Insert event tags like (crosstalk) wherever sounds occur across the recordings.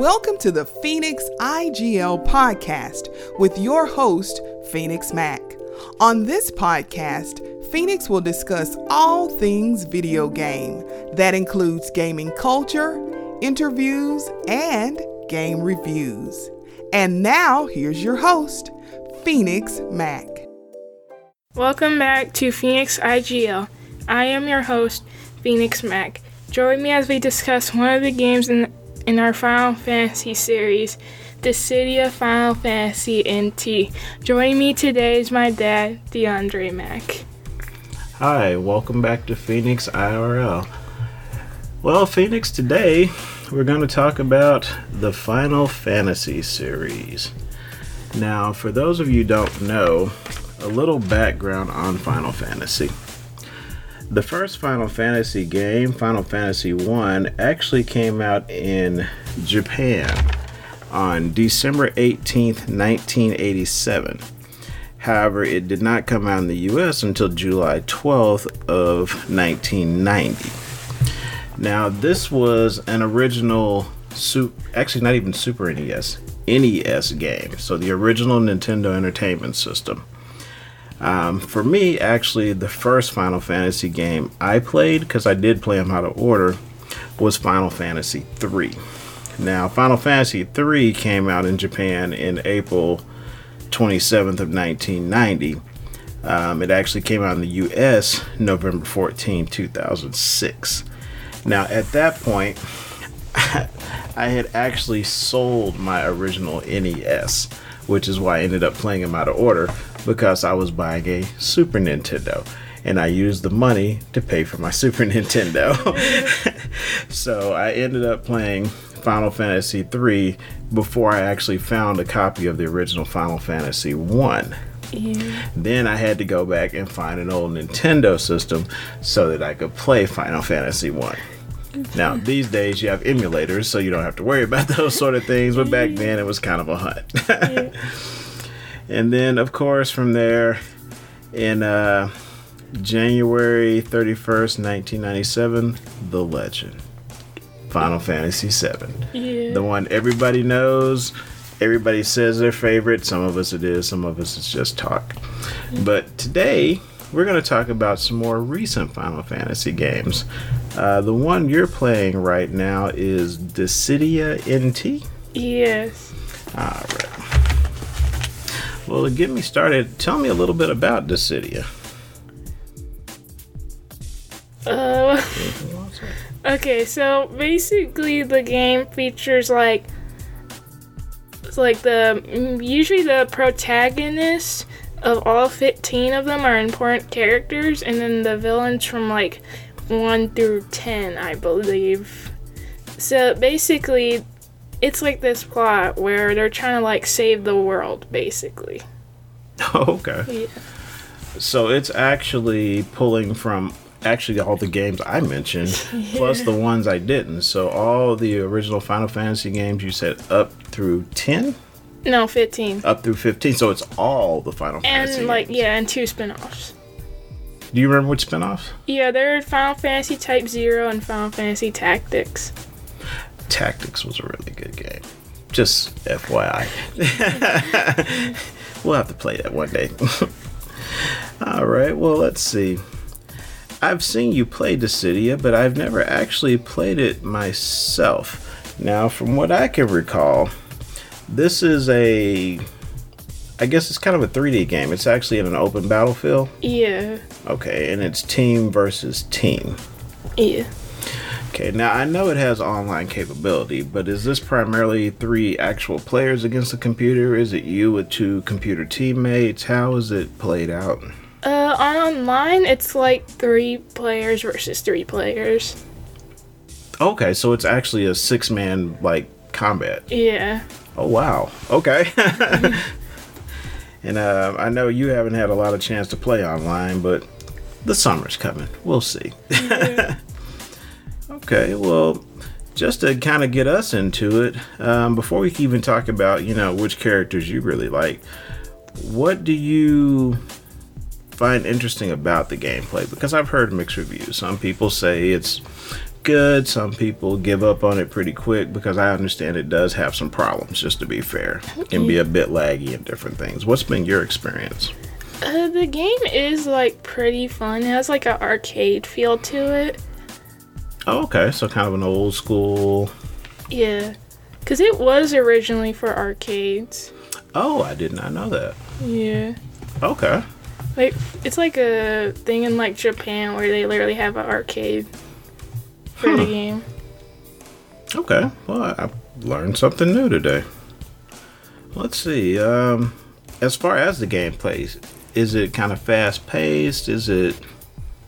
Welcome to the Phoenix IGL podcast with your host, Phoenix Mac. On this podcast, Phoenix will discuss all things video game. That includes gaming culture, interviews, and game reviews. And now, here's your host, Phoenix Mac. Welcome back to Phoenix IGL. I am your host, Phoenix Mac. Join me as we discuss one of the games in in our Final Fantasy series, Dissidia Final Fantasy NT. Joining me today is my dad, DeAndre Mack. Hi, welcome back to Phoenix IRL. Well, Phoenix, today we're going to talk about the Final Fantasy series. Now, for those of you don't know, a little background on Final Fantasy. The first Final Fantasy game, Final Fantasy 1, actually came out in Japan on December 18th, 1987. However, it did not come out in the US until July 12th of 1990. Now, this was an original actually not even Super NES, NES game. So the original Nintendo Entertainment System. Um, for me, actually, the first Final Fantasy game I played, because I did play them out of order, was Final Fantasy III. Now, Final Fantasy III came out in Japan in April 27th of 1990. Um, it actually came out in the US November 14, 2006. Now, at that point, (laughs) I had actually sold my original NES, which is why I ended up playing them out of order because I was buying a Super Nintendo and I used the money to pay for my (laughs) Super Nintendo. (laughs) so I ended up playing Final Fantasy 3 before I actually found a copy of the original Final Fantasy 1. Yeah. Then I had to go back and find an old Nintendo system so that I could play Final Fantasy 1. Now, these days you have emulators, so you don't have to worry about (laughs) those sort of things, but back then it was kind of a hunt. And then, of course, from there, in uh, January 31st, 1997, The Legend. Final Fantasy VII. Yeah. The one everybody knows, everybody says their favorite. Some of us it is, some of us it's just talk. But today, we're going to talk about some more recent Final Fantasy games. Uh, the one you're playing right now is Dissidia NT? Yes. All right. Well, to get me started, tell me a little bit about Dissidia. Uh, (laughs) okay, so basically the game features like like the usually the protagonists of all 15 of them are important characters and then the villains from like 1 through 10 i believe so basically it's like this plot where they're trying to like save the world basically. Oh (laughs) okay. Yeah. so it's actually pulling from actually all the games i mentioned yeah. (laughs) plus the ones i didn't. So all the original final fantasy games you said up through 10 no 15 up through 15 so it's all the final and fantasy like games. yeah and two spin-offs. Do you remember which spin-offs? Yeah they're final fantasy type zero and final fantasy tactics Tactics was a really good game. Just FYI. (laughs) we'll have to play that one day. (laughs) All right, well, let's see. I've seen you play Dissidia, but I've never actually played it myself. Now, from what I can recall, this is a. I guess it's kind of a 3D game. It's actually in an open battlefield. Yeah. Okay, and it's team versus team. Yeah. Okay, now I know it has online capability, but is this primarily three actual players against the computer? Is it you with two computer teammates? How is it played out? Uh, on online, it's like three players versus three players. Okay, so it's actually a six man like combat. Yeah. Oh wow. Okay. (laughs) and uh, I know you haven't had a lot of chance to play online, but the summer's coming. We'll see. Yeah. (laughs) Okay, well, just to kind of get us into it, um, before we even talk about, you know, which characters you really like, what do you find interesting about the gameplay? Because I've heard mixed reviews. Some people say it's good. Some people give up on it pretty quick because I understand it does have some problems. Just to be fair, it can be a bit laggy and different things. What's been your experience? Uh, the game is like pretty fun. It has like an arcade feel to it. Oh, okay. So kind of an old school. Yeah, because it was originally for arcades. Oh, I did not know that. Yeah. Okay. Like it's like a thing in like Japan where they literally have an arcade for the Hmm. game. Okay. Well, I I learned something new today. Let's see. Um, as far as the gameplay, is it kind of fast paced? Is it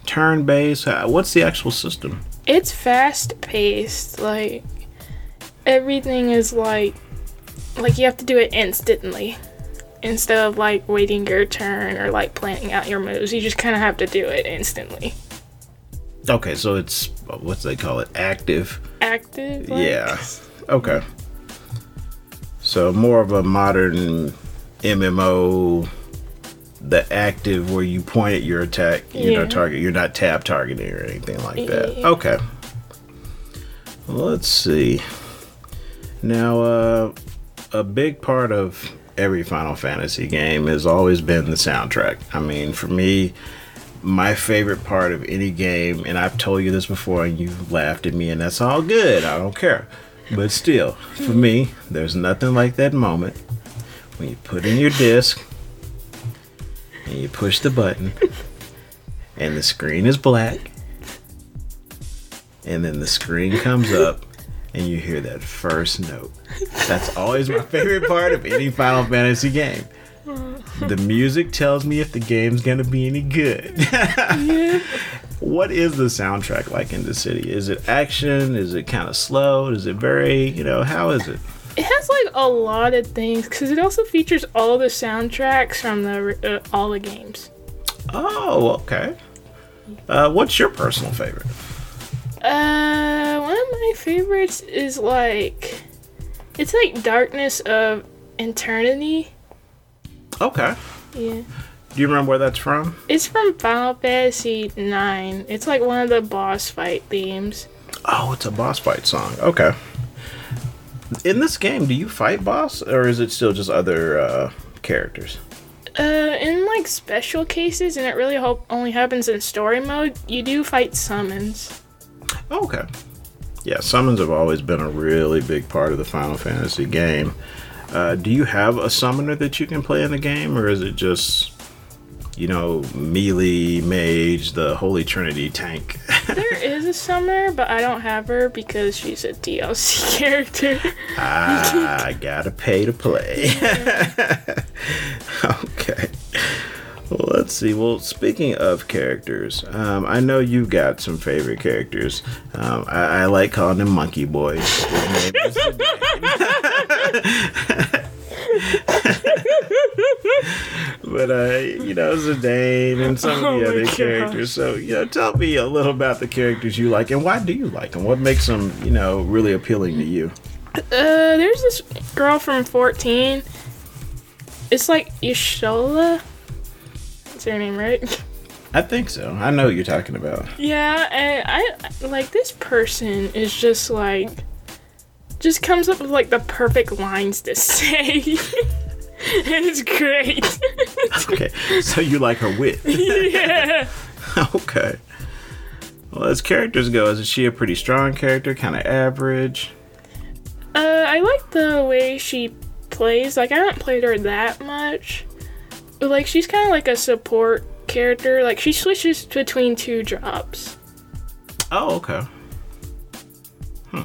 turn based? What's the actual system? It's fast paced. Like everything is like like you have to do it instantly instead of like waiting your turn or like planning out your moves. You just kind of have to do it instantly. Okay, so it's what's they call it? Active. Active. like- Yeah. Okay. So more of a modern MMO, the active where you point at your attack, you know, target. You're not tab targeting or anything like that. Yeah. Okay. Let's see. Now, uh, a big part of every Final Fantasy game has always been the soundtrack. I mean, for me, my favorite part of any game, and I've told you this before, and you laughed at me, and that's all good. I don't care. But still, for me, there's nothing like that moment when you put in your disc and you push the button, and the screen is black, and then the screen comes up, and you hear that first note. That's always my favorite part of any Final Fantasy game. The music tells me if the game's gonna be any good. (laughs) what is the soundtrack like in Dissidia? Is it action? Is it kind of slow? Is it very, you know, how is it? It has like a lot of things because it also features all the soundtracks from the uh, all the games. Oh, okay. Uh, what's your personal favorite? Uh, one of my favorites is like, it's like Darkness of Eternity. Okay. Yeah, Do you remember where that's from? it's from Final Fantasy Nine. It's like one of the boss fight themes. Oh, it's a boss fight song. Okay. In this game, do you fight boss, or is it still just other uh, characters? Uh, in like special cases, and it really hope only happens in story mode. You do fight summons. Okay. Yeah, summons have always been a really big part of the Final Fantasy game. Uh, do you have a summoner that you can play in the game, or is it just, you know, melee, mage, the Holy Trinity tank? (laughs) There is a summoner, but I don't have her because she's a DLC (laughs) character. Ah, I (laughs) gotta pay to play. okay. Well, let's see. Well, speaking of characters, um, I know you've got some favorite characters. Um, I, I like calling them monkey boys. His name is Zidane. But uh, you know, Zidane and some (laughs) Oh of the my other characters. So, you know, tell me a little about the characters you like and why do you like them? What makes them, you know, really appealing to you? Uh, there's this girl from 14. It's like Y'shtola. That's her name, right? (laughs) I think so. I know what you're talking about. yeah, and I like this person is just like just comes up with like the perfect lines to (laughs) say. And (laughs) it's great. (laughs) Okay, so you like her wit. (laughs) yeah. okay. Well, as characters go, is she a pretty strong character? Kind of average? Uh, I like the way she plays. Like, I haven't played her that much. But, like, she's kind of like a support character. Like, she switches between two jobs. Oh, okay. Hmm.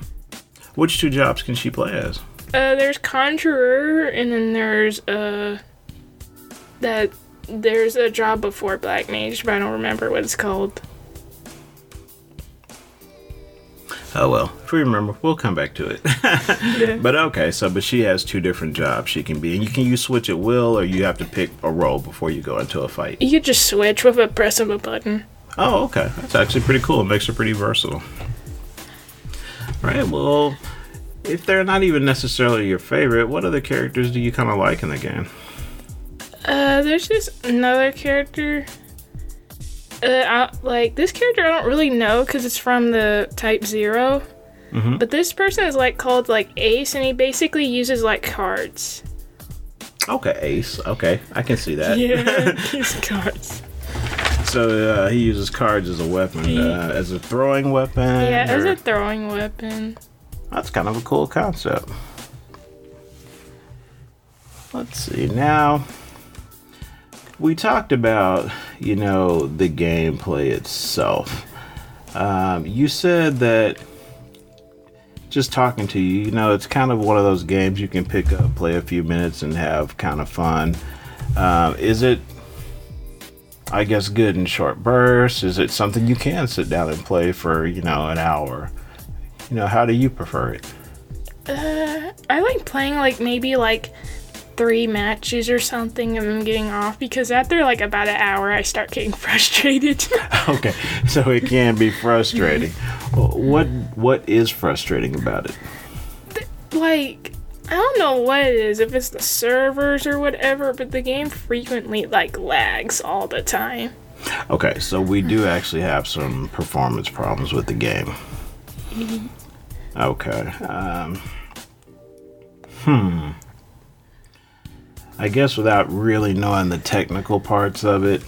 Which two jobs can she play as? Uh, there's Conjurer, and then there's, uh, that, there's a job before Black Mage, but I don't remember what it's called. Oh well, if we remember, we'll come back to it. (laughs) But okay, so but she has two different jobs she can be, and you can you switch at will, or you have to pick a role before you go into a fight. You just switch with a press of a button. Oh, okay. That's actually pretty cool. It makes her pretty versatile. All right, Well, if they're not even necessarily your favorite, what other characters do you kind of like in the game? Uh, there's just another character. Uh, I, like this character, I don't really know because it's from the Type 0 Mhm. But this person is like called like Ace, and he basically uses like cards. Okay, Ace. Okay, I can see that. Yeah, (laughs) (laughs) use cards. So uh, he uses cards as a weapon, uh, as a throwing weapon. Yeah, as a throwing weapon. That's kind of a cool concept. Let's see. Now, we talked about, you know, the gameplay itself. Um, you said that just talking to you, you know, it's kind of one of those games you can pick up, play a few minutes, and have kind of fun. Um, is it, I guess, good in short bursts? Is it something you can sit down and play for, you know, an hour? You know, how do you prefer it? Uh, I like playing like maybe like three matches or something and then getting off because after like about an hour I start getting (laughs) frustrated. (laughs) Okay, so it can be frustrating. What what is frustrating about it? like I don't know what it is, if it's the servers or whatever, but the game frequently like lags all the time. Okay, so we do actually have some performance problems with the game. Okay. Um, hmm. I guess without really knowing the technical parts of it,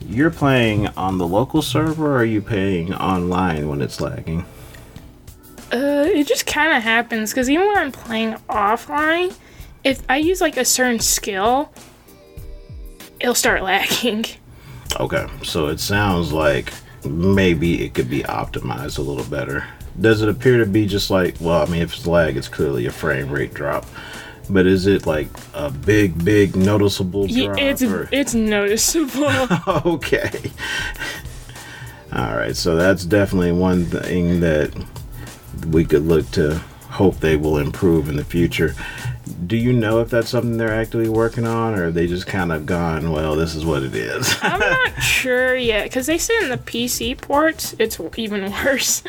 you're playing on the local server or are you playing online when it's lagging? Uh, it just kind of happens because even when I'm playing offline, if I use like a certain skill, it'll start (laughs) lagging. Okay, so it sounds like maybe it could be optimized a little better. Does it appear to be just like, well, I mean, if it's lag, it's clearly a frame rate drop. But is it like a big, big noticeable drop Yeah, it's or- it's noticeable. (laughs) (laughs) okay. All right, so that's definitely one thing that we could look to hope they will improve in the future. Do you know if that's something they're actively working on, or are they just kind of gone? Well, this is what it is. I'm not (laughs) sure yet because they said in the PC ports it's even worse.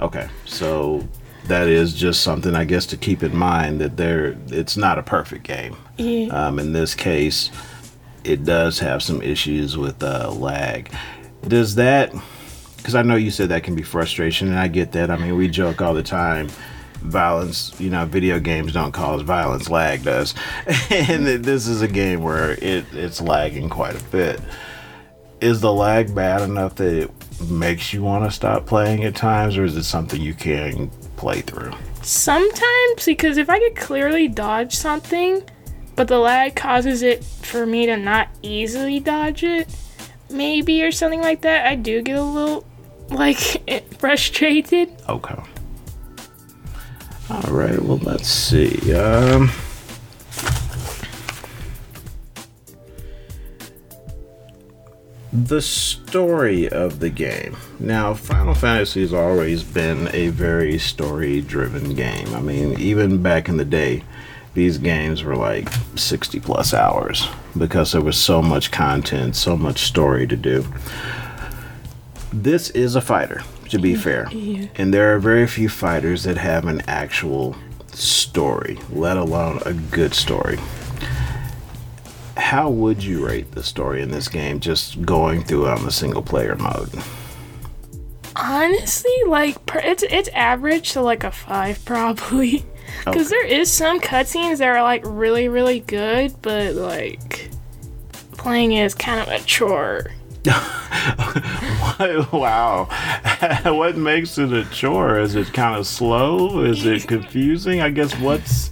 Okay, so that is just something I guess to keep in mind that there it's not a perfect game. Yeah. Um, in this case, it does have some issues with uh, lag. Does that? Because I know you said that can be frustration, and I get that. I mean, we joke all the time. Violence, you know, video games don't cause violence. Lag does, (laughs) and this is a game where it it's lagging quite a bit. Is the lag bad enough that it makes you want to stop playing at times, or is it something you can play through? Sometimes because if I could clearly dodge something, but the lag causes it for me to not easily dodge it, maybe or something like that, I do get a little like (laughs) frustrated. Okay. All right. Well, let's see. Um, the story of the game. Now, Final Fantasy has always been a very story-driven game. I mean, even back in the day, these games were like 60 plus hours because there was so much content, so much story to do. This is a fighter, to be fair. And there are very few fighters that have an actual story, let alone a good story. How would you rate the story in this game just going through it on the single player mode? Honestly, like it's it's average to like a five (laughs) probably, because there is some cutscenes that are like really really good, but like playing is kind of a chore. (laughs) wow. (laughs) what makes it a chore? Is it kind of slow? Is it confusing? I guess what's.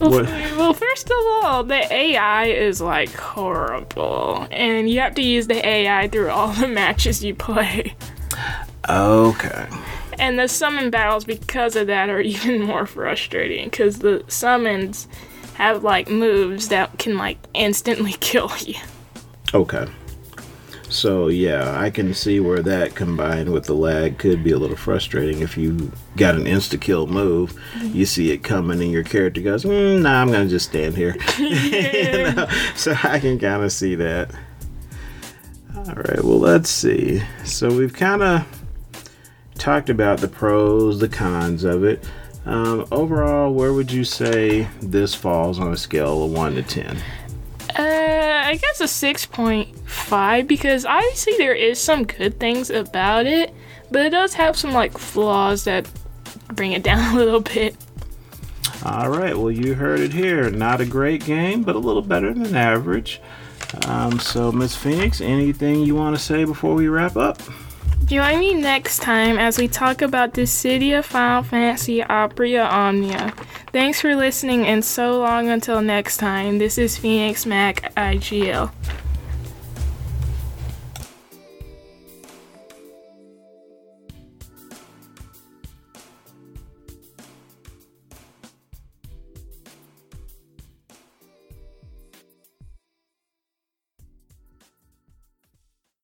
Well, first of all, the AI is like horrible, and you have to use the AI through all the (laughs) matches you play. Okay. And the summon battles, because of that, are (laughs) even more frustrating because the summons have like moves that can like instantly (laughs) kill you. Okay. So yeah, I can see where that combined with the lag could be a little frustrating. If you got an insta kill move, you see it coming, and your character goes, mm, "Nah, I'm gonna just stand here." (laughs) (laughs) You know? So I can kind of see that. All right. Well, let's see. So we've kind of talked about the pros, the cons of it. Um, overall, where would you say this falls on a scale of one to ten? I guess a six point five because obviously there is some good things about it, but it does have some like flaws that bring it (laughs) down a little bit. All right, well, you heard it here. Not a great game, but a little better than average. Um, so, Miss Phoenix, anything you want to say before we wrap up? Join me next time as we talk about Dissidia Final Fantasy Opera Omnia. Thanks for listening, and so long until next time. This is Phoenix Mac IGL.